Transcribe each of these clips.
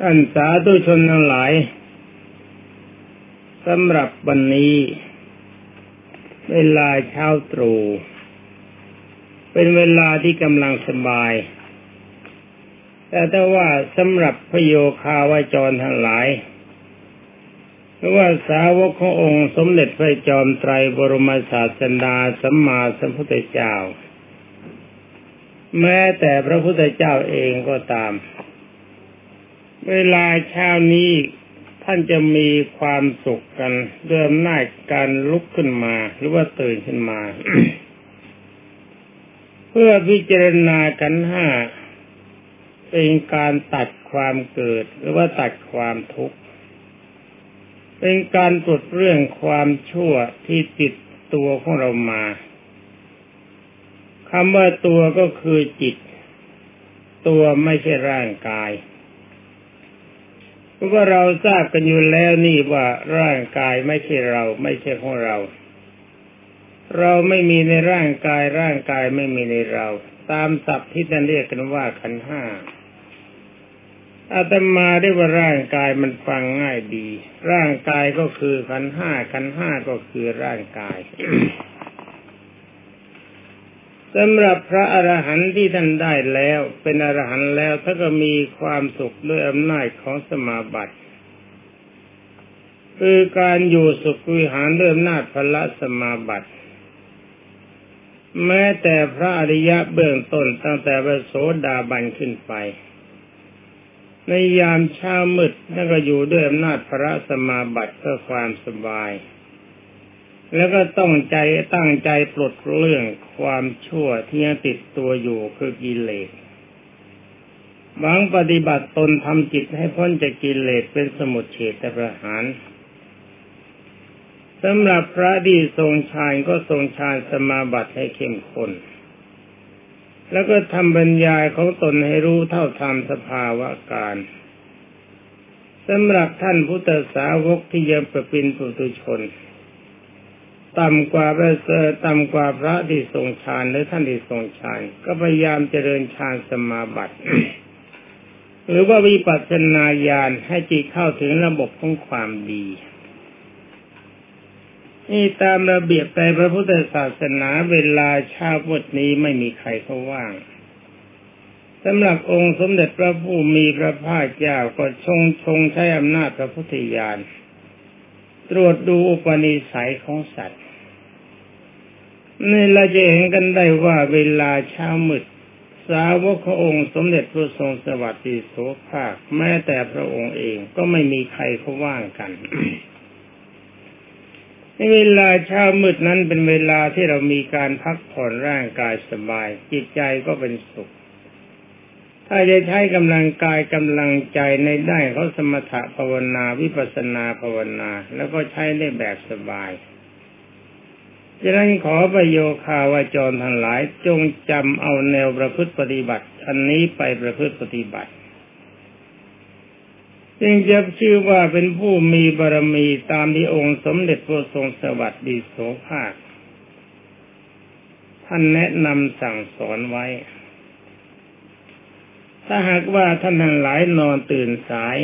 ท่านสาธุชนทั้งหลายสำหรับวันนี้ เวลาเช้าตรู่เป็นเวลาที่กำลังสบาย แต่ถ้าว่าสำหรับพโยคาวาจรทั้งหลายหรือว่าสาวกขององค์สมเด็จพระจอมไตรบรมศาสดาสัมมาสัมพุทธเจ้า แม้แต่พระพุทธเจ้าเองก็ตาม เวลาเช้านี้ท่านจะมีความสุขกันด้วยอำนาการลุกขึ้นมา หรือว่าตื่นขึ้นมา เพื่อพิจารณากันห้าเป็นการตัดความเกิด หรือว่าตัดความทุกข์ เป็นการตรวจเรื่องความชั่วที่ติดตัวของเรามาคำว่าตัวก็คือจิต ตัวไม่ใช่ร่างกาย เพราะว่าเราทราบกันอยู่แล้วนี่ว่าร่างกายไม่ใช่เรา ไม่ใช่ของเรา เราไม่มีในร่างกายร่างกายไม่มีในเรา ตามศัพท์ที่ท่านเรียกกันว่าขันห้าอาตมาได้ว่าร่างกายมันฟังง่ายดี ร่างกายก็คือขันห้าขันห้าก็คือร่างกาย สำหรับพระอรหันต์ที่ท่านได้แล้ว เป็นอรหันต์แล้วท่านก็มีความสุขด้วยอำนาจของสมาบัติคือการอยู่สุขวิหารด้วยอำนาจพละสมาบัติแม้แต่พระอริยะเบื้องต้นตั้งแต่พระโสดาบันขึ้นไป ในยามเช้ามืดท่านก็อยู่ด้วยอำนาจพระสมาบัติเพื่อความสบาย แล้วก็ต้องใจตั้งใจปลดเรื่องความชั่วที่ยังติดตัวอยู่คือกิเลสหวังปฏิบัติตนทำจิตให้พ้นจากกิเลสเป็นสมุทเฉตประหารสำหรับพระดีทรงฌานก็ทรงฌานสมาบัติให้เข้มข้นแล้วก็ทำบรรยายของตนให้รู้เท่าทำสภาวะการสำหรับท่านพุทธสาวกที่ยังประปินปุตุชน ต่ำกว่าพระเสรต่ำกว่าพระที่ทรงฌานหรือท่านที่ทรงฌานก็พยายามเจริญฌานสมาบัติหรือว่าวิปัสสนาญาณให้จิตเข้าถึงระบบของความดี นี่ตามระเบียบในพระพุทธศาสนาเวลาเช้าวันนี้ไม่มีใครเขาว่างสำหรับองค์สมเด็จพระผู้มีพระภาคเจ้าก็ชงชงใช้อำนาจพระพุทธญาณตรวจดูอุปนิสัยของสัตว์ นี่เราจะเห็นกันได้ว่าเวลาเช้ามืด สาวกขององค์สมเด็จพระทรงสวัสดิโสภาค แม้แต่พระองค์เองก็ไม่มีใครเขาว่างกันในเวลาเช้ามืดนั้นเป็นเวลาที่เรามีการพักผ่อนร่างกายสบาย จิตใจก็เป็นสุข ถ้าจะใช้กำลังกายกำลังใจในได้เขาสมถะภาวนาวิปัสนาภาวนา แล้วก็ใช้ได้แบบสบาย ฉะนั้นขอประโยคาวาจรทั้งหลาย จงจำเอาแนวประพฤติปฏิบัติ อันนี้ไปประพฤติปฏิบัติจึงจะชื่อว่าเป็นผู้มีบารมีตามที่องค์สมเด็จพระทรงสวัสดีโสภาค ท่านแนะนำสั่งสอนไว้ ถ้าหากว่าท่านทั้งหลายนอนตื่นสาย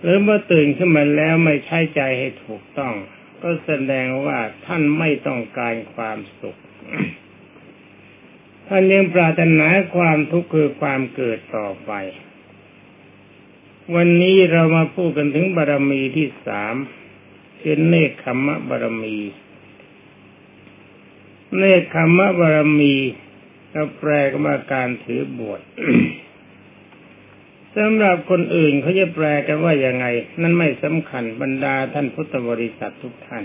หรือเมื่อตื่นขึ้นมาแล้วไม่ใช้ใจให้ถูกต้อง ก็แสดงว่าท่านไม่ต้องการความสุข ท่านยังปรารถนาความทุกข์คือความเกิดต่อไป วันนี้เรามาพูดกันถึงบารรมีที่สามคือเนคขมะบารรมี เนคขมะบารรมีก็แปลก็มาการถือบวช สำหรับคนอื่นเขาจะแปลกันว่ายังไง นั่นไม่สำคัญบรรดาท่านพุทธบริษัททุกท่าน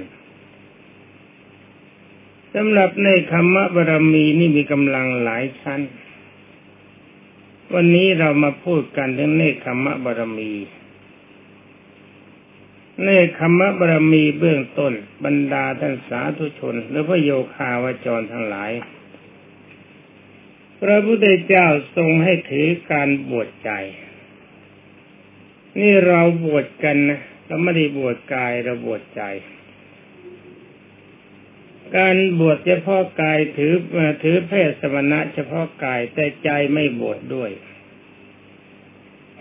สำหรับในคำบารมีนี่มีกำลังหลายชั้น วันนี้เรามาพูดกันถึงเนคขมะบารมี เนคขมะบารมีเบื้องต้น บรรดาท่านสาธุชน หรือพระโยคาวาจรทั้งหลาย พระพุทธเจ้าทรงให้ถือการบวชใจ นี่เราบวชกันนะเราไม่ได้บวชกายเราบวชใจ การบวชเฉพาะกายถือถือเพศสมณะ เฉพาะกายแต่ใจไม่บวชดด้วย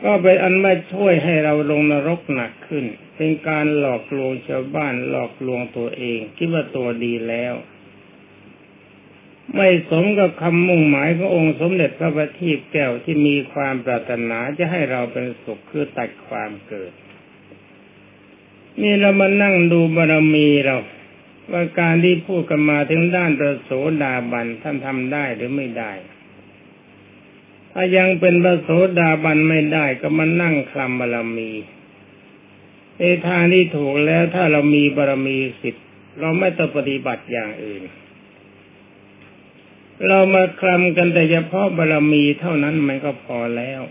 ก็เป็นอันมาช่วยให้เราลงนรกหนักขึ้น เป็นการหลอกลวงชาวบ้านหลอกลวงตัวเอง คิดว่าตัวดีแล้ว ไม่สมกับคำมุ่งหมายขององค์สมเด็จพระบัณฑิตแก้วที่มีความปรารถนาจะให้เราเป็นสุขคือตัดความเกิด นี่เรามานั่งดูบารมีเราว่าการที่พูดกันมาถึงด้านประโสดาบันท่านทำได้หรือไม่ได้ ถ้ายังเป็นพระโสดาบันไม่ได้ก็มานั่งคลำบารมี ในทางที่ถูกแล้วถ้าเรามีบารมีสิทธิ์เราไม่ต้องปฏิบัติอย่างอื่น เรามาคลำกันแต่เฉพาะบารมีเท่านั้นมันก็พอแล้ว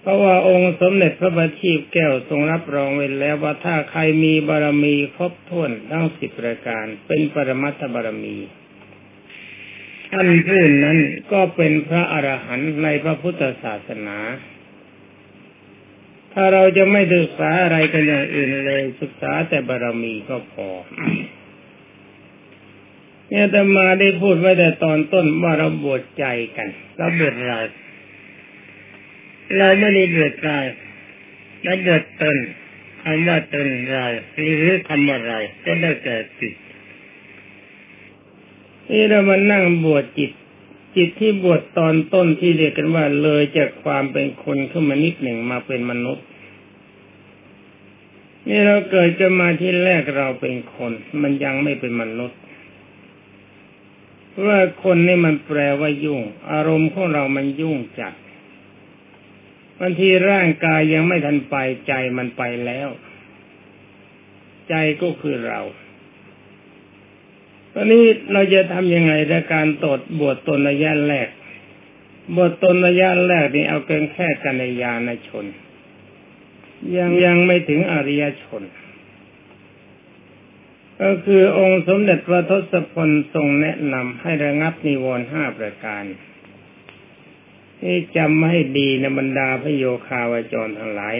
เพราะว่าองค์สมเด็จพระบัณฑิตแก้วทรงรับรองไว้แล้วว่าถ้าใครมีบารมีครบถ้วนทั้งสิบประการ เป็นปรมัตถบารมีท่านผู้นั้นก็เป็นพระอรหันต์ในพระพุทธศาสนา ถ้าเราจะไม่ศึกษาอะไรกันอย่างอื่นเลยศึกษาแต่บารมีก็พอ เนี่ยแต่มาได้พูดไว้แต่ตอนต้นว่าเราบวชใจกันเราเบวชเรา เราไม่ได้เบวชกายเราบวชตนคำว่าตนเราหรือคำว่าเราก็ได้แก่จิตนี่เรามานั่งบวชจิต จิตที่บวชตอนต้นที่เรียกกันว่าเลยจากความเป็นคนขึ้นมานิดหนึ่งมาเป็นมนุษย์นี่เราเกิดจะมาที่แรกเราเป็นคน มันยังไม่เป็นมนุษย์ ว่าคนนี่มันแปลว่ายุ่ง อารมณ์ของเรามันยุ่งจัดบางทีร่างกายยังไม่ทันไปใจมันไปแล้ว ใจก็คือเราตอนนี้เราจะทำยังไงในการตดบวชตนระยะแรก บวชตนระยะแรกนี่เอาเกินแค่กัญญาณชน ยังยังไม่ถึงอริยชน ก็คือองค์สมเด็จพระทศพลทรงแนะนำให้ระงับนิวรณ์ห้าประการนี่จำให้ดีในบรรดาพระโยคาวจรทั้งหลาย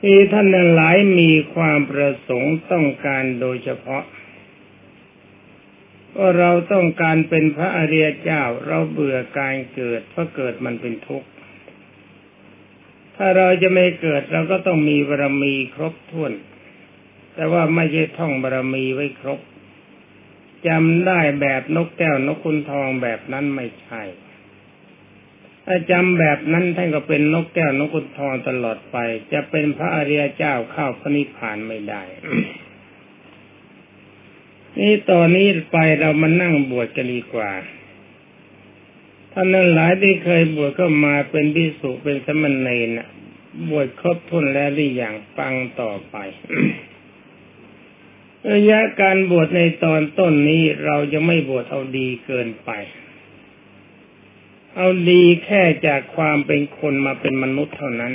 ที่ท่านทั้งหลายมีความประสงค์ต้องการโดยเฉพาะว่าเราต้องการเป็นพระอริยเจ้า เราเบื่อการเกิดเพราะเกิดมันเป็นทุกข์ ถ้าเราจะไม่เกิดเราก็ต้องมีบารมีครบถ้วน แต่ว่าไม่ใช่ท่องบารมีไว้ครบจำได้แบบนกแก้วนกคุณทองแบบนั้นไม่ใช่ถ้าจำแบบนั้นท่านก็เป็นนกแก้วนกคุณทองตลอดไป จะเป็นพระอริยเจ้าเข้าพระนิพพานไม่ได้ นี่ตอนนี้ไปเรามานั่งบวชกันดีกว่าท่านนั้นหลายที่เคยบวชก็มาเป็นบิสุเป็นสมณเณรบวชครบทุนแล้วหรืออย่างฟังต่อไป ระยะการบวชในตอนต้นนี้เราจะไม่บวชเอาดีเกินไป เอาดีแค่จากความเป็นคนมาเป็นมนุษย์เท่านั้น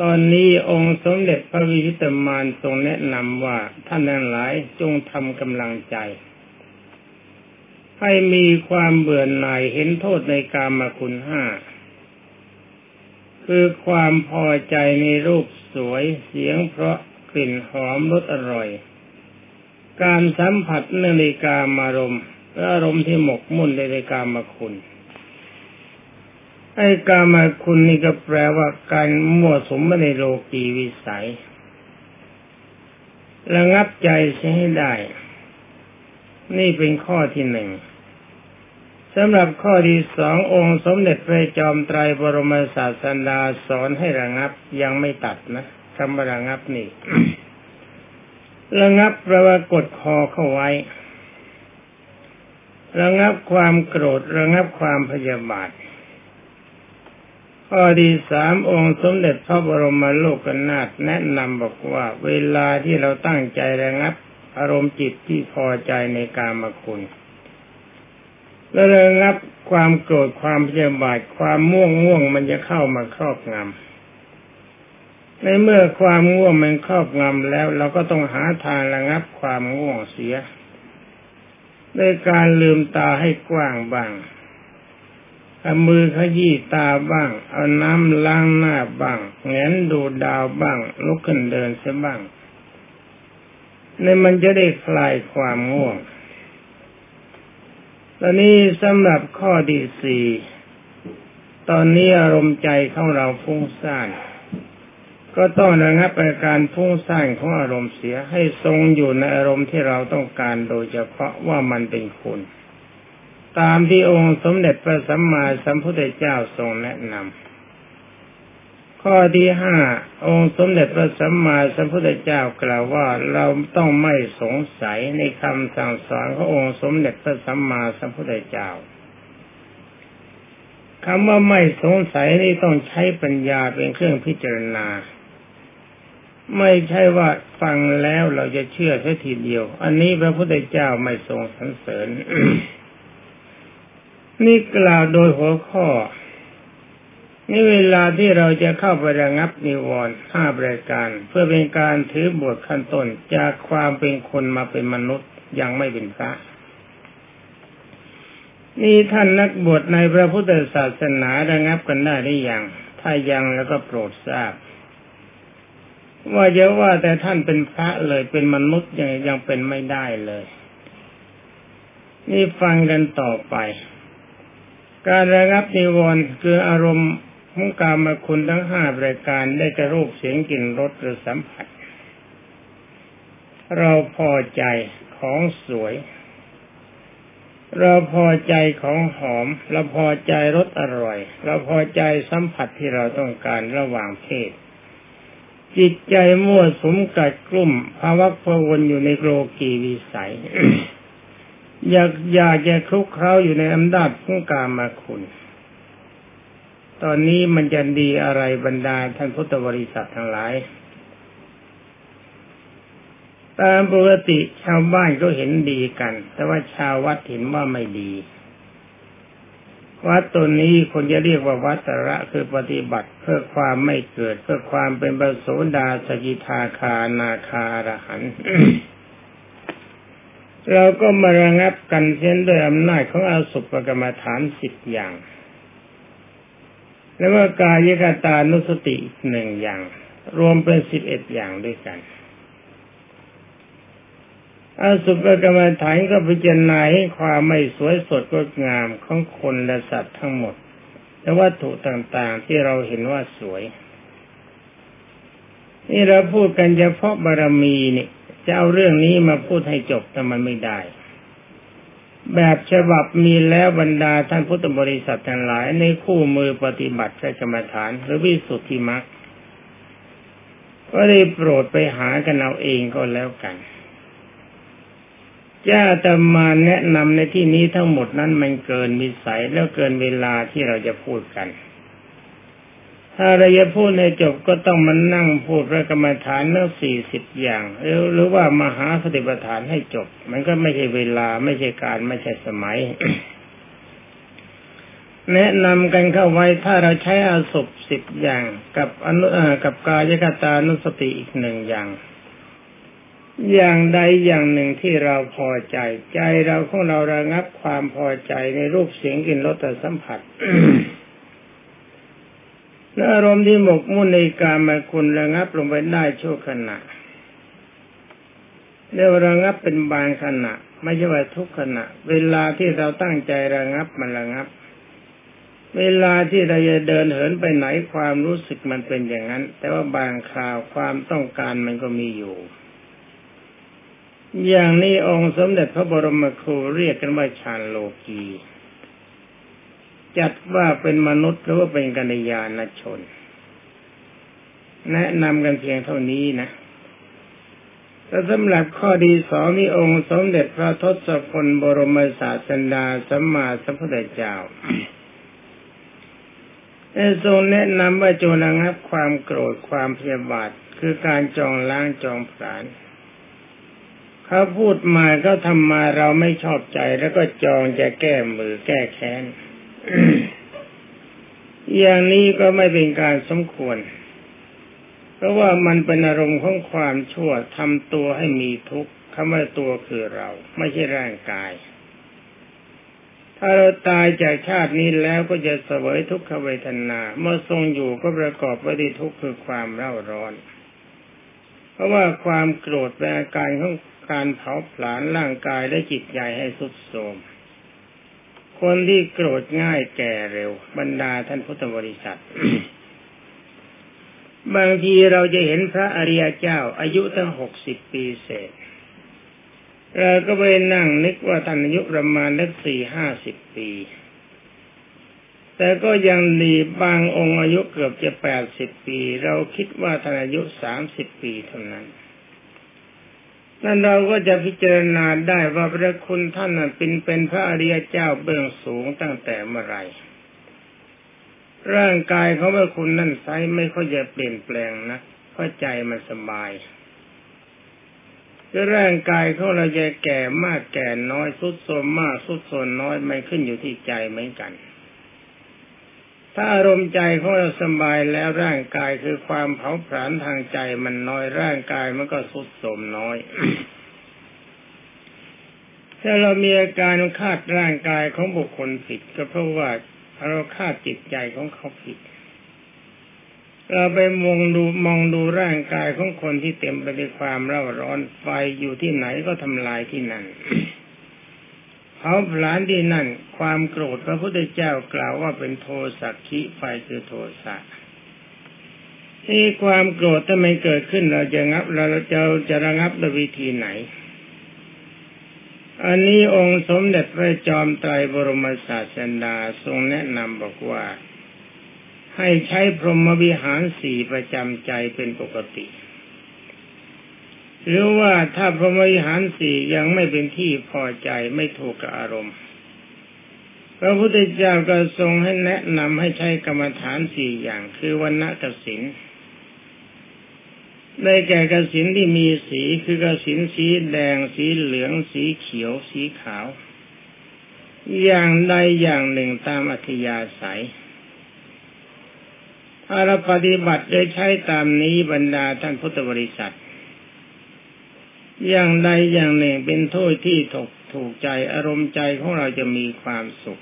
ตอนนี้องค์สมเด็จพระวิชิตมารทรงแนะนำว่าท่านทั้งหลายจงทำกำลังใจ ให้มีความเบื่อหน่ายเห็นโทษในกามาคุณห้าคือความพอใจในรูปสวยเสียงเพราะ กลิ่นหอมรสอร่อย การสัมผัสนาฬิกามารมและอารมณ์ที่หมกมุ่นในกามคุณไอ้กามาคุณนี่ก็แปลว่าการมั่วสมในโลกีวิสัย ระงับใจใช้ให้ได้ นี่เป็นข้อที่หนึ่งสำหรับข้อที่สององค์สมเด็จพระจอมไตรบรมศาสดาสอนให้ระงับยังไม่ตัดนะ คำว่าระงับนี่ระงับแปลว่ากดคอเข้าไว้ ระงับความโกรธ ระงับความพยาบาท ข้อที่สามองค์สมเด็จพระบรมโลกนาถแนะนำบอกว่า เวลาที่เราตั้งใจระงับ อารมณ์จิตที่พอใจในการมาคุณและระงับความโกรธความพยาบาทความม่วงง่วงมันจะเข้ามาครอบงำ ในเมื่อความง่วงมันครอบงำแล้ว เราก็ต้องหาทางระงับความง่วงเสียด้วยการลืมตาให้กว้างบ้างเอามือขยี้ตาบ้าง เอาน้ำล้างหน้าบ้างแงนดูดาวบ้าง ลุกขึ้นเดินเสียบ้างในมันจะได้คลายความง่วงตอนนี้สำหรับข้อที่สี่ ตอนนี้อารมณ์ใจของเราฟุ้งซ่าน ก็ต้องระงับอาการฟุ้งซ่านของอารมณ์เสียให้ทรงอยู่ในอารมณ์ที่เราต้องการโดยเฉพาะว่ามันเป็นคุณ ตามที่องค์สมเด็จพระสัมมาสัมพุทธเจ้าทรงแนะนำข้อที่ห้าองค์สมเด็จพระสัมมาสัมพุทธเจ้ากล่าวว่าเราต้องไม่สงสัยในคำสั่งสอนขององค์สมเด็จพระสัมมาสัมพุทธเจ้าคำว่าไม่สงสัยนี่ต้องใช้ปัญญาเป็นเครื่องพิจารณา ไม่ใช่ว่าฟังแล้วเราจะเชื่อแค่ทีเดียว อันนี้พระพุทธเจ้าไม่ทรงสรรเสริญ นี่กล่าวโดยหัวข้อ นี่เวลาที่เราจะเข้าไประงับนิวรณ์ห้าบริการ เพื่อเป็นการถือบทขั้นต้นจากความเป็นคนมาเป็นมนุษย์ยังไม่เป็นพระนี่ท่านนักบวชในพระพุทธศาสนาระงับกันได้หรือยัง ถ้ายังแล้วก็โปรดทราบ ว่าจะว่าแต่ท่านเป็นพระเลยเป็นมนุษย์ยังยังเป็นไม่ได้เลย นี่ฟังกันต่อไป การระงับนิวรณ์คืออารมณ์ของกามคุณทั้งห้าประการได้กระรูปเสียงกลิ่นรสหรือสัมผัส เราพอใจของสวย เราพอใจของหอม เราพอใจรสอร่อย เราพอใจสัมผัสที่เราต้องการระหว่างเพศ จิตใจมั่วสมกัดกลุ่มภาวะพวนอยู่ในโลกีวิสัย อยากอยากจะคลุกเคล้าอยู่ในอำนาจของกามาคุณ ตอนนี้มันจะดีอะไรบรรดาท่านพุทธบริษัททั้งหลาย ตามปกติชาวบ้านก็เห็นดีกัน แต่ว่าชาววัดเห็นว่าไม่ดี วัดตัวนี้คนจะเรียกว่าวัดตระคือปฏิบัติเพื่อความไม่เกิด เพื่อความเป็นบรโสดาสกิทาคานาคารหันเราก็มาระงับกันเช่นด้วยอำนาจของอาสุปกรรมฐานสิบอย่าง แล้วก็กายกตานุสติหนึ่งอย่าง รวมเป็นสิบเอ็ดอย่างด้วยกัน อาสุภกรรมฐานก็พิจารณาให้ความไม่สวยสดงดงามของคนและสัตว์ทั้งหมด และวัตถุต่างๆที่เราเห็นว่าสวย นี่เราพูดกันเฉพาะบารมีนี่จะเอาเรื่องนี้มาพูดให้จบแต่มันไม่ได้ แบบฉบับมีแล้วบรรดาท่านพุทธบริษัททั้งหลาย ในคู่มือปฏิบัติพระกรรมฐาน หรือวิสุทธิมรรคก็ได้โปรดไปหากันเอาเองก็แล้วกัน จ้าจะมาแนะนำในที่นี้ทั้งหมดนั้นมันเกินมิสัยแล้วเกินเวลาที่เราจะพูดกัน ถ้าเราจะพูดในจบก็ต้องมานั่งพูดพระกรรมฐานเรื่องสี่สิบอย่างหรือว่ามหาสติปัฏฐานให้จบ มันก็ไม่ใช่เวลาไม่ใช่การไม่ใช่สมัย แนะนำกันเข้าไว้ถ้าเราใช้อาศพสิบอย่าง กับอนุกับกายกตานุสติอีกหนึ่งอย่าง อย่างใดอย่างหนึ่งที่เราพอใจ ใจเราของเราระงับความพอใจในรูปเสียงกลิ่นรสแต่สัมผัสอารมณ์ที่หมกมุ่นในการมาคุณระงับลงไปได้ชั่วขณะเรียกว่าระงับเป็นบางขณะ ไม่ใช่ว่าทุกขณะ เวลาที่เราตั้งใจระงับมันระงับ เวลาที่เราจะเดินเหินไปไหนความรู้สึกมันเป็นอย่างนั้น แต่ว่าบางคราวความต้องการมันก็มีอยู่ อย่างนี้องค์สมเด็จพระบรมครูเรียกกันว่าฌานโลกีจัดว่าเป็นมนุษย์หรือว่าเป็นกัญญาณชน แนะนำกันเพียงเท่านี้นะแต่สำหรับข้อดีสองนี้องค์สมเด็จพระทศพลบรมศาสดาสัมมาสัมพุทธเจ้าทรงแนะนำว่าจงระงับความโกรธความพยาบาทคือการจองล้างจองผลาญ เขาพูดมาเขาทำมาเราไม่ชอบใจแล้วก็จองจะแก้มือแก้แค้นอย่างนี้ก็ไม่เป็นการสมควร เพราะว่ามันเป็นอารมณ์ของความชั่วทำตัวให้มีทุกข์คำว่าตัวคือเรา ไม่ใช่ร่างกาย ถ้าเราตายจากชาตินี้แล้วก็จะเสวยทุกขเวทนา เมื่อทรงอยู่ก็ประกอบไปด้วยทุกข์คือความเร่าร้อน เพราะว่าความโกรธเป็นอาการของ การเผาผลาญร่างกายและจิตใจให้สุดโทรมคนที่โกรธง่ายแก่เร็ว บรรดาท่านพุทธบริษัท บางทีเราจะเห็นพระอริยเจ้า อายุตั้งหกสิบปีเศษเราก็ไปนั่งนึกว่าท่านอายุประมาณนักสี่ห้าสิบปี แต่ก็ยังดีบางองค์อายุเกือบจะแปดสิบปี เราคิดว่าท่านอายุสามสิบปีเท่านั้น นั่นเราก็จะพิจารณาได้ว่าพระคุณท่านนั้นเป็นเป็นพระอริยเจ้าเบื้องสูงตั้งแต่เมื่อไรร่างกายเขาพระคุณนั่นไซไม่ค่อยจะเปลี่ยนแปลงนะเพราะใจมันสบายคือร่างกายเขาเราจะแก่มากแก่น้อยสุดโทมมากสุดโทมน้อยไม่ขึ้นอยู่ที่ใจเหมือนกัน ถ้าอารมณ์ใจของเราสบายแล้วร่างกายคือความเผาผลาญทางใจมันน้อยร่างกายมันก็สุดโทมน้อยถ้าเรามีอาการคาดร่างกายของบุคคลผิด ก็เพราะว่าเราคาดจิตใจของเขาผิด เราไปมองดูมองดูร่างกายของคนที่เต็มไปด้วยความเร่าร้อนไฟอยู่ที่ไหนก็ทำลายที่นั่น เผาผลาญที่นั่น ความโกรธพระพุทธเจ้ากล่าวว่าเป็นโทสักขิไฟคือโทสะที่ความโกรธถ้าไม่เกิดขึ้นเราจะงับเราจะจะระงับด้วยวิธีไหน อันนี้องค์สมเด็จพระจอมไตรบรมศาสดาทรงแนะนำบอกว่า ให้ใช้พรหมวิหารสี่ประจำใจเป็นปกติ หรือว่าถ้าพรหมวิหารสี่ยังไม่เป็นที่พอใจไม่ถูกกับอารมณ์ พระพุทธเจ้าก็ทรงให้แนะนำให้ใช้กรรมฐานสี่อย่างคือวันณะกสินได้แก่กสินที่มีสีคือกสินสีแดงสีเหลือง สีเขียว สีขาว อย่างใดอย่างหนึ่งตามอัธยาศัยถ้าเราปฏิบัติโดยใช้ตามนี้บรรดาท่านพุทธบริษัท อย่างใดอย่างหนึ่งเป็นโทษที่ถูกถูกใจอารมณ์ใจของเราจะมีความสุข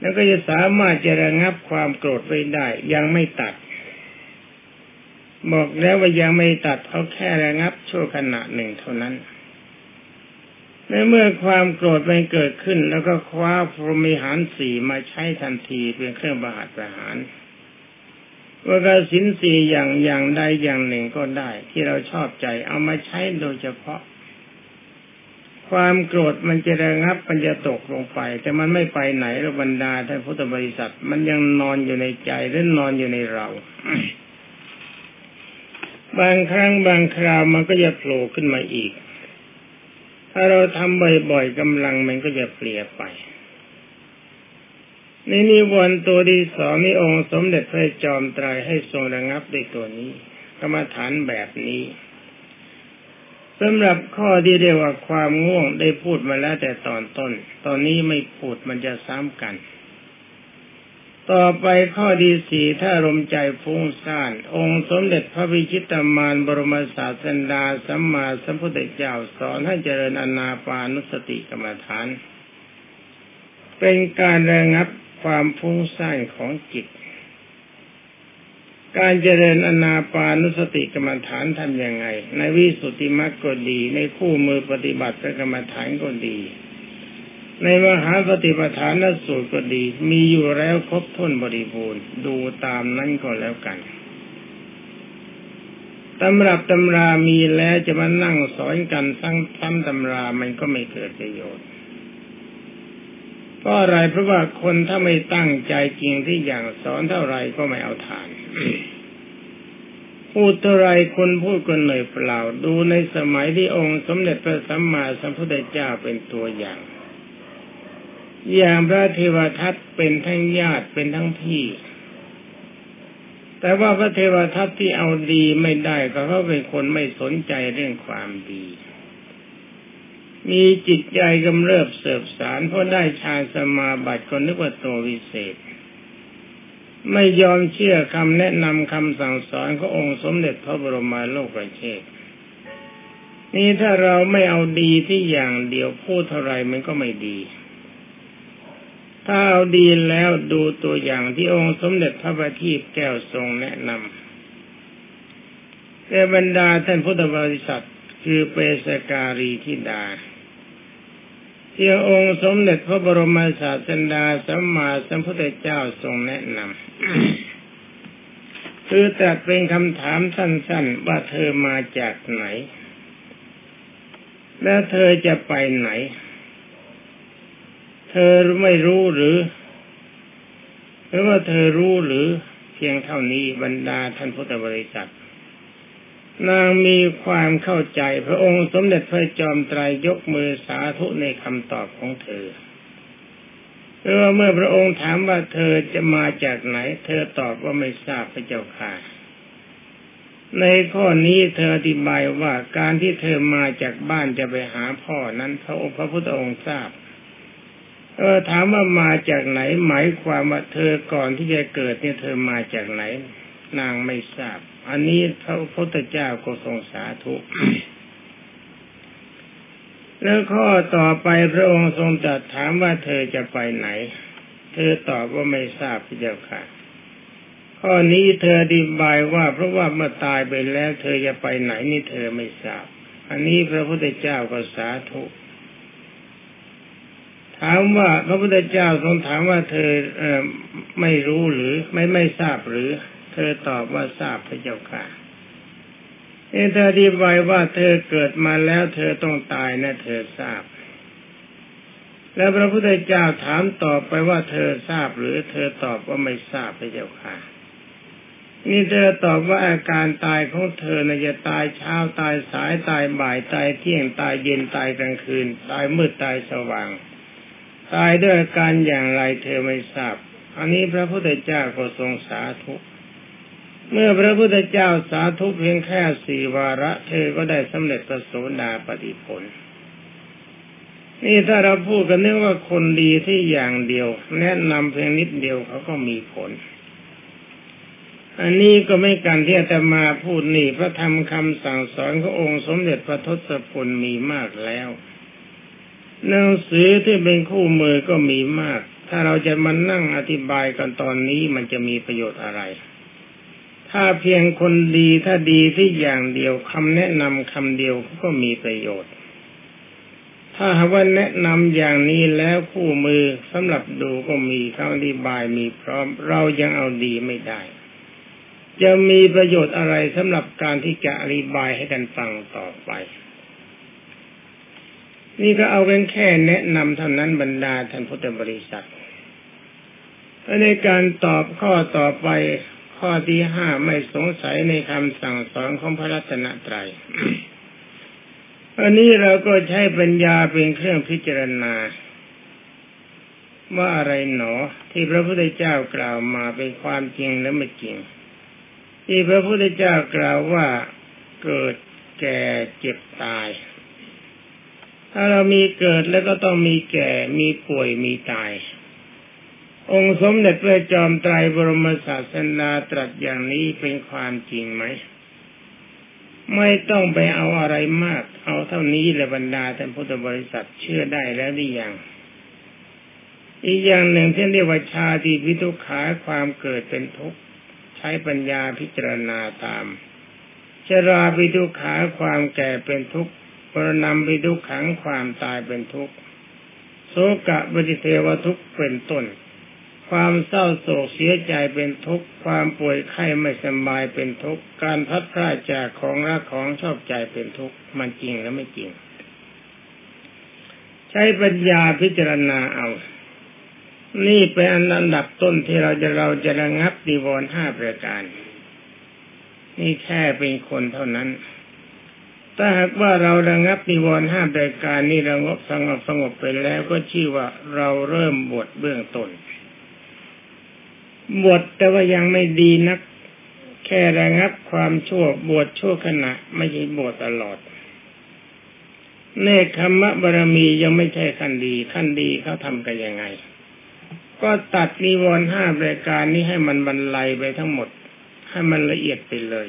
แล้วก็จะสามารถจะระงับความโกรธไว้ได้ ยังไม่ตัด บอกแล้วว่ายังไม่ตัดเอาแค่ระงับชั่วขณะหนึ่งเท่านั้นในเมื่อความโกรธมันเกิดขึ้น แล้วก็คว้าพรหมิหารสี่มาใช้ทันทีเป็นเครื่องประหัตประหาร ว่ากสินสีอย่างอย่างใดอย่างหนึ่งก็ได้ ที่เราชอบใจเอามาใช้โดยเฉพาะ ความโกรธมันจะระงับมันจะตกลงไป แต่มันไม่ไปไหนระบรรดาท่านพุทธบริษัท มันยังนอนอยู่ในใจหรือนอนอยู่ในเรา บางครั้งบางคราวมันก็จะโผล่ขึ้นมาอีก ถ้าเราทำบ่อยๆกำลังมันก็จะเปลี่ยไป นนิวรณ์ตัวที่สองนี่องค์สมเด็จพระจอมไตรให้ทรงระงับด้วยตัวนี้กรรมฐานแบบนี้สำหรับข้อที่เรียกว่าความง่วงได้พูดมาแล้วแต่ตอนต้น ตอนนี้ไม่พูดมันจะซ้ำกัน ต่อไปข้อที่สี่ถ้าลมใจฟุ้งซ่าน องค์สมเด็จพระวิชิตามานบรมศาสดาสัมมาสัมพุทธเจ้าสอนให้เจริญอนาปานุสติกรรมฐาน เป็นการระงับ ความฟุ้งซ่านของจิต การเจริญอนาปานุสติกรรมฐานทำยังไง ในวิสุทธิมรรคก็ดี ในคู่มือปฏิบัติกรรมฐานก็ดี ในมหาปฏิปทานสูตรก็ดี มีอยู่แล้วครบถ้วนบริบูรณ์ ดูตามนั้นก็แล้วกันตำรับตำรามีแล้วจะมานั่งสอนกันซ้ำตำรามันก็ไม่เกิดประโยชน์ เพราะอะไรเพราะว่าคนถ้าไม่ตั้งใจจริงที่อย่างสอนเท่าไรก็ไม่เอาทาน พูดเท่าไรคนพูดก็เหนื่อยเปล่า ดูในสมัยที่องค์สมเด็จพระสัมมาสัมพุทธเจ้าเป็นตัวอย่าง อย่างพระเทวทัตเป็นทั้งญาติเป็นทั้งพี่แต่ว่าพระเทวทัตที่เอาดีไม่ได้ก็เพราะเป็นคนไม่สนใจเรื่องความดี มีจิตใจกำเริบเสบสารเพราะได้ฌานสมาบัติคนนึกว่าตัววิเศษ ไม่ยอมเชื่อคำแนะนำคำสั่งสอนขององค์สมเด็จพระบรมโลกปรเทศนี่ถ้าเราไม่เอาดีที่อย่างเดียวพูดเท่าไรมันก็ไม่ดี ถ้าเอาดีแล้วดูตัวอย่างที่องค์สมเด็จพระบัณฑิตแก้วทรงแนะนำแต่บรรดาท่านพุทธบริษัทคือเปสการีทิดา เที่องค์สมเด็จพระบรมศาสดาสัมมาสัมพุทธเจ้าทรงแนะนำคือแต่เป็นคำถามสั้น ๆ ว่าเธอมาจากไหน และเธอจะไปไหน เธอไม่รู้หรือหรือว่าเธอรู้หรือเพียงเท่านี้บรรดาท่านพุทธบริษัท นางมีความเข้าใจพระองค์สมเด็จพระจอมไตรยกมือสาธุในคำตอบของเธอเพราะว่าเมื่อพระองค์ถามว่าเธอจะมาจากไหน เธอตอบว่าไม่ทราบพระเจ้าค่ะ ในข้อนี้เธออธิบายว่าการที่เธอมาจากบ้านจะไปหาพ่อนั้นพระองค์พระพุทธองค์ทราบ เออถามว่ามาจากไหน หมายความว่าเธอก่อนที่จะเกิดเนี่ยเธอมาจากไหน นางไม่ทราบ อันนี้พระพุทธเจ้าก็ทรงสาธุแล้วข้อต่อไปพระองค์ทรงตรัสถามว่าเธอจะไปไหน เธอตอบว่าไม่ทราบพระเจ้าค่ะ ข้อนี้เธออธิบายว่าเพราะว่าเมื่อตายไปแล้ว เธอจะไปไหนนี่เธอไม่ทราบ อันนี้พระพุทธเจ้าก็สาธุถามว่าพระพุทธเจ้าทรงถามว่าเธอเออไม่รู้หรือไม่ไม่ทราบหรือ ธอตอบว่าทราบพระเจ้าค่ะเอเธออธิบายว่าเธอเกิดมาแล้วเธอต้องตายนะเธอทราบ แล้วพระพุทธเจ้าถามตอบไปว่าเธอทราบหรือเธอตอบว่าไม่ทราบพระเจ้าค่ะ นี่เธอตอบว่าอาการตายของเธอนะจะตายเช้าตายสายตายบ่ายตายเที่ยงตายเย็นตายกลางคืน ตายมืดตายสว่าง ตายด้วยอาการอย่างไรเธอไม่ทราบ อันนี้พระพุทธเจ้าก็ทรงสาธุ เมื่อพระพุทธเจ้าสาธุเพียงแค่สี่วาระ เธอก็ได้สำเร็จประโสดาปฏิผล นี่ถ้าเราพูดกันเนื่องว่าคนดีที่อย่างเดียว แนะนำเพียงนิดเดียวเขาก็มีผล อันนี้ก็ไม่การที่จะมาพูดนี่พระธรรมคำสั่งสอนขององค์สมเด็จพระทศพลมีมากแล้วหนังสือที่เป็นคู่มือก็มีมาก ถ้าเราจะมานั่งอธิบายกันตอนนี้มันจะมีประโยชน์อะไร ถ้าเพียงคนดีถ้าดีที่อย่างเดียวคำแนะนำคำเดียวก็มีประโยชน์ ถ้าหากว่าแนะนำอย่างนี้แล้วคู่มือสำหรับดูก็มีคำอธิบายมีพร้อม เรายังเอาดีไม่ได้ จะมีประโยชน์อะไรสำหรับการที่จะอธิบายให้กันฟังต่อไป นี่ก็เอาเป็นแค่แนะนำเท่านั้นบรรดาท่านพุทธบริษัทในการตอบข้อต่อไป ข้อที่ห้าไม่สงสัยในคำสั่งสอนของพระรัตนตรัยอันนี้เราก็ใช้ปัญญาเป็นเครื่องพิจารณา ว่าอะไรหนอ ที่พระพุทธเจ้ากล่าวมาเป็นความจริงและไม่จริง ที่พระพุทธเจ้ากล่าวว่าเกิดแก่เจ็บตาย ถ้าเรามีเกิดแล้วก็ต้องมีแก่มีป่วยมีตาย องค์สมเด็จพระจอมไตรบรมศาสนาตรัสอย่างนี้เป็นความจริงไหม ไม่ต้องไปเอาอะไรมาก เอาเท่านี้และบรรดาท่านพุทธบริษัทเชื่อได้แล้วหรือยังอีกอย่างหนึ่งที่เรียกว่าชาติพิทุขาความเกิดเป็นทุกข์ใช้ปัญญาพิจารณาตามชราพิทุขาความแก่เป็นทุกข์ปรนำพิทุขังความตายเป็นทุกข์โสกะบิเทวทุกข์เป็นต้น ความเศร้าโศกเสียใจเป็นทุกข์ ความป่วยไข้ไม่สบายเป็นทุกข์ การพัดพลาดจากของรักของชอบใจเป็นทุกข์ มันจริงหรือไม่จริง ใช้ปัญญาพิจารณาเอา นี่เป็นอันดับต้นที่เราจะเราจะระงับดีวรห้าประการ นี่แค่เป็นคนเท่านั้น ถ้าหากว่าเราระงับนิวรณ์ห้าประการนี้ระงบสงบสงบไปแล้วก็ชื่อว่าเราเริ่มบวชเบื้องต้น บวชแต่ว่ายังไม่ดีนัก แค่ระงับความชั่วบวชชั่วขณะ ไม่ใช่บวชตลอดเนคขมะบารมียังไม่ใช่ขั้นดี ขั้นดีเขาทำกันยังไง ก็ตัดนิวรณ์ห้ารายการนี้ให้มันบรรลัยไปทั้งหมด ให้มันละเอียดไปเลย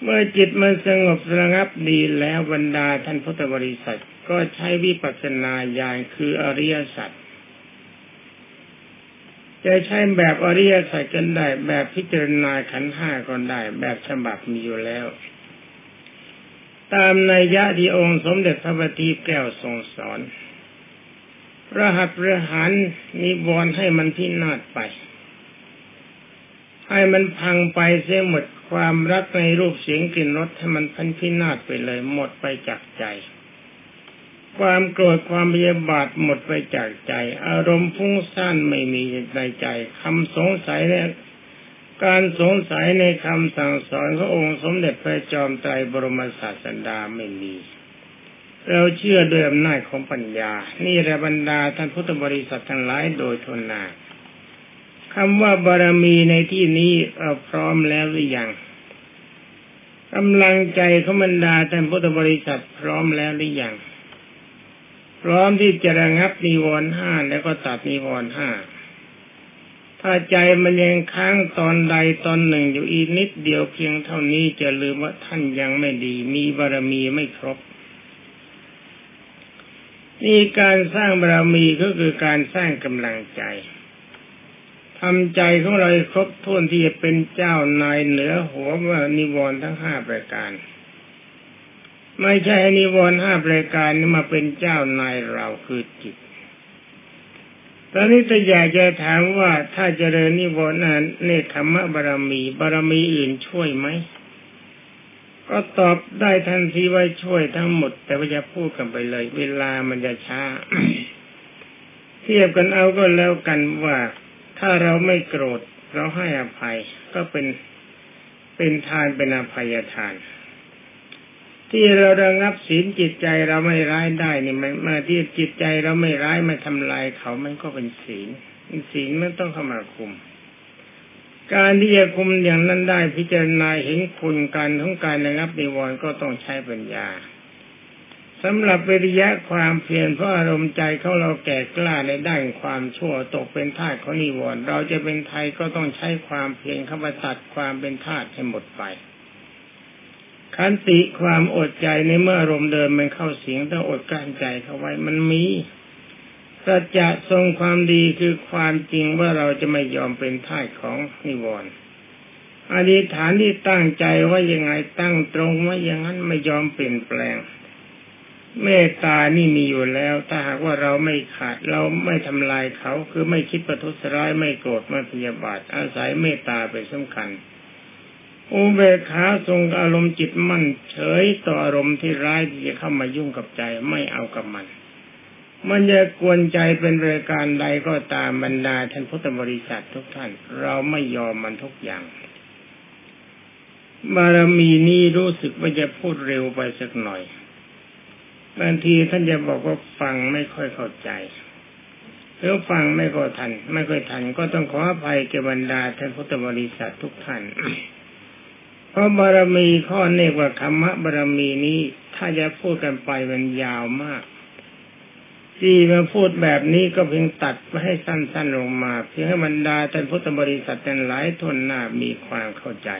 เมื่อจิตมันสงบระงับดีแล้วบรรดาท่านพุทธบริษัท ก็ใช้วิปัสสนาญาณคืออริยสัจ จะใช้แบบอริยสัจกันได้ แบบพิจารณาขันห้าก็ได้ แบบฉบับมีอยู่แล้ว ตามในยะที่องค์สมเด็จพระบัณฑิตแก้วทรงสอนรหัสเรือหันนิวรณ์ให้มันพินาศไป ให้มันพังไปเสียหมดความรักในรูปเสียงกลิ่นรสให้มันพันพินาศไปเลยหมดไปจากใจ ความโกรธความพยาบาทหมดไปจากใจ อารมณ์ฟุ้งซ่านไม่มีในใจคำสงสัยเนี่ยการสงสัยในคำสั่งสอนขององค์สมเด็จพระจอมไตรบรมศาสดาไม่มี เราเชื่อด้วยอำนาจของปัญญา นี่แหละบรรดาท่านพุทธบริษัททั้งหลายโดยทนนาคำว่าบารมีในที่นี้เราพร้อมแล้วหรือยังกำลังใจของบรรดาท่านพุทธบริษัทพร้อมแล้วหรือยัง พร้อมที่จะระงับนิวรณ์ห้าแล้วก็ตัดนิวรณ์ห้าถ้าใจมันยังค้างตอนใดตอนหนึ่งอยู่อีกนิดเดียวเพียงเท่านี้จะลืมว่าท่านยังไม่ดี มีบารมีไม่ครบนี่การสร้างบารมีก็คือการสร้างกำลังใจทำใจของเราครบถ้วนที่จะเป็นเจ้านายเหนือหัวว่านิวรณ์ทั้งห้าประการ ไม่ใช่นิวรณ์ห้าประการนี้มาเป็นเจ้านายเราคือจิต ตอนนี้จะอยากจะถามว่าถ้าเจริญนิวรณ์นั้นเนคขมะบารมี บารมีอื่นช่วยไหม ก็ตอบได้ทันทีว่าช่วยทั้งหมด แต่ว่าจะพูดกันไปเลย เวลามันจะช้า เทียบกันเอาก็แล้วกันว่าถ้าเราไม่โกรธเราให้อภัยก็เป็นเป็นทานเป็นอภัยทาน ที่เราระงับศีลจิตใจเราไม่ร้ายได้นี่มันมาที่จิตใจเราไม่ร้ายไม่ทำลายเขามันก็เป็นศีลศีลมันต้องเข้ามาคุม การที่จะคุมอย่างนั้นได้พิจารณาเห็นคุณการของการระงับนิวรณ์ก็ต้องใช้ปัญญาสำหรับวิริยะความเพียรเพราะอารมณ์ใจของเราแก่กล้าในด้านความชั่วตกเป็นทาสของนิวรณ์เราจะเป็นไทยก็ต้องใช้ความเพียรเข้ามาตัดความเป็นทาสให้หมดไป ขันติความอดใจในเมื่ออารมณ์เดินมันเข้าเสียงต้องอดกลั้นใจเข้าไว้มันมีสัจจะทรงความดีคือความจริงว่าเราจะไม่ยอมเป็นท่ายของนิวรณ์อธิษฐานที่ตั้งใจว่ายังไงตั้งตรงว่าอย่างนั้นไม่ยอมเปลี่ยนแปลง เมตตานี่มีอยู่แล้ว ถ้าหากว่าเราไม่ขาดเราไม่ทำลายเขาคือไม่คิดประทุษร้ายไม่โกรธไม่พยาบาทอาศัยเมตตาเป็นสำคัญ อุเบกขาทรงอารมณ์จิตมั่นเฉยต่ออารมณ์ที่ร้ายที่จะเข้ามายุ่งกับใจไม่เอากับมัน มันจะกวนใจเป็นเรายการใดก็ตามบรรดาท่านพุทธบริษัททุกท่าน เราไม่ยอมมันทุกอย่างบารมีนี้รู้สึกว่าจะพูดเร็วไปสักหน่อย บางทีท่านจะบอกว่าฟังไม่ค่อยเข้าใจหรือฟังไม่ก็ทัน ไม่ค่อยทัน ก็ต้องขออภัยแก่บรรดาท่านพุทธบริษัททุกท่าน เพราะบารมีข้อเนกว่าธรรมบารมีนี้ ถ้าจะพูดกันไปมันยาวมาก ที่มาพูดแบบนี้ก็เพียงตัดมาให้สั้นๆลงมาเพียงให้บรรดาท่านพุทธบริษัททั้งหลายทนหน้ามีความเข้าใจ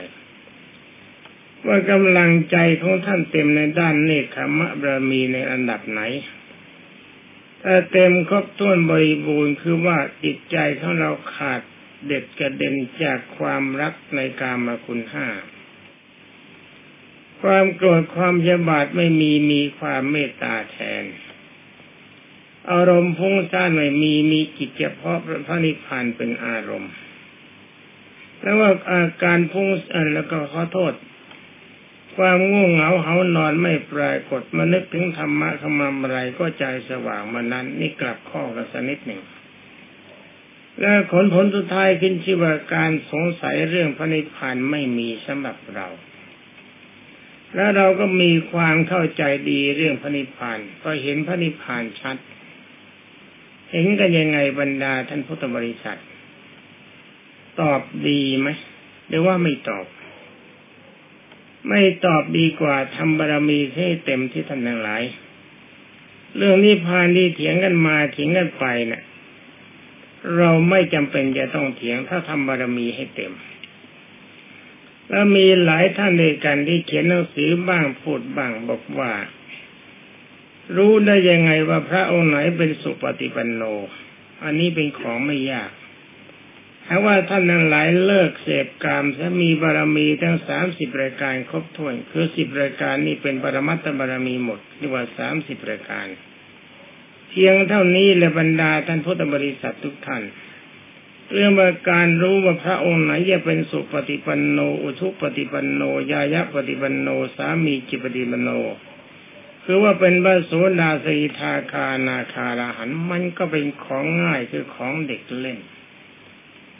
ว่ากำลังใจของท่านเต็มในด้านเนคขมะบารมีในอันดับไหนถ้าเต็มครบถ้วนบริบูรณ์คือว่าจิตใจของเราขาดเด็ดกระเด็นจากความรักในกามคุณห้า ความโกรธความยบาดไม่มีมีความเมตตาแทน อารมณ์พุ่งซ่านไม่มีมีจิตเฉพาะพระนิพพานเป็นอารมณ์ แล้วว่าอาการพุ่งอันแล้วก็ขอโทษ ความง่วงเหงาเหานอนไม่ปรากฏมานึกถึงธรรมะขมามอะไรก็ใจสว่างมานั้น นี่กลับข้อกันสนิดหนึ่งแล้วผลผลสุดท้ายขึ้นชื่อว่าการสงสัยเรื่องพระนิพพานไม่มีสำหรับเรา แล้วเราก็มีความเข้าใจดีเรื่องพระนิพพานก็เห็นพระนิพพานชัด เห็นกันยังไงบรรดาท่านพุทธบริษัท ตอบดีไหมหรือว่าไม่ตอบ ไม่ตอบดีกว่าทำบารรมีให้เต็มที่ท่านทั้งหลาย เรื่องนิพพานที่เถียงกันมาเถียงกันไปเนะี่ยเราไม่จำเป็นจะต้องเถียงถ้าทำบารรมีให้เต็ม แล้วมีหลายท่านด้วยกันที่เขียนหนังสือบ้างพูดบ้างบอกว่า รู้ได้ยังไงว่าพระองค์ไหนเป็นสุปฏิปันโน อันนี้เป็นของไม่ยากถ้าว่าท่านทั้งหลายเลิกเสพกามจะมีบารมีทั้งสามสิบรายการครบถ้วนคือสิบรายการนี้เป็นปรมัตถบารมีหมดเรียกว่าสามสิบรายการ เพียงเท่านี้และบรรดาท่านพุทธบริษัททุกท่าน เรื่องการรู้ว่าพระองค์ไหนจะเป็นสุปฏิปันโน อุทุปฏิปันโน ยายะปฏิปันโน สามีจิปฏิปันโน คือว่าเป็นพระโสดาสีทาคานาคาราหันมันก็เป็นของง่ายคือของเด็กเล่น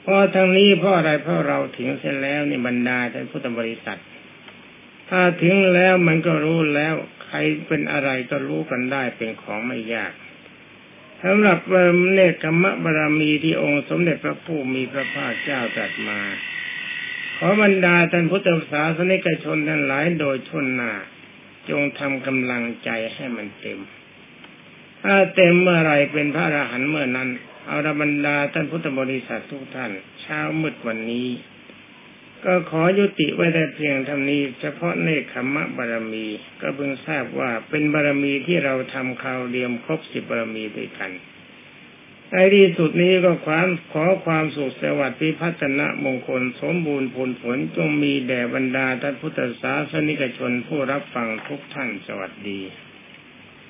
เพราะทางนี้เพราะอะไรเพราะเราถึงเสร็จแล้วนี่บรรดาท่านพุทธบริษัท ถ้าถึงแล้วมันก็รู้แล้ว ใครเป็นอะไรก็รู้กันได้เป็นของไม่ยาก สำหรับเนกขมบารมีที่องค์สมเด็จพระผู้มีพระภาคเจ้าตรัสมา ขอบรรดาท่านพุทธศาสนิกชนทั้งหลายโดยชนหนาจงทำกำลังใจให้มันเต็ม ถ้าเต็มเมื่อไรเป็นพระอรหันต์เมื่อนั้น เอารบรรดาท่านพุทธบริษัททุกท่าน เช้ามืดวันนี้ ก็ขอยุติไว้แต่เพียงเท่านี้ เฉพาะเนคขมะบารมี ก็เพิ่งทราบว่าเป็นบารมีที่เราทำคราวเดียมครบสิบบารมีด้วยกันในที่สุดนี้ก็ความขอความสุขสวัสดิ์พิพัฒนะมงคลสมบูรณ์ผลผลจงมีแด่บรรดาท่านพุทธศาสนิกชนผู้รับฟังทุกท่านสวัสดี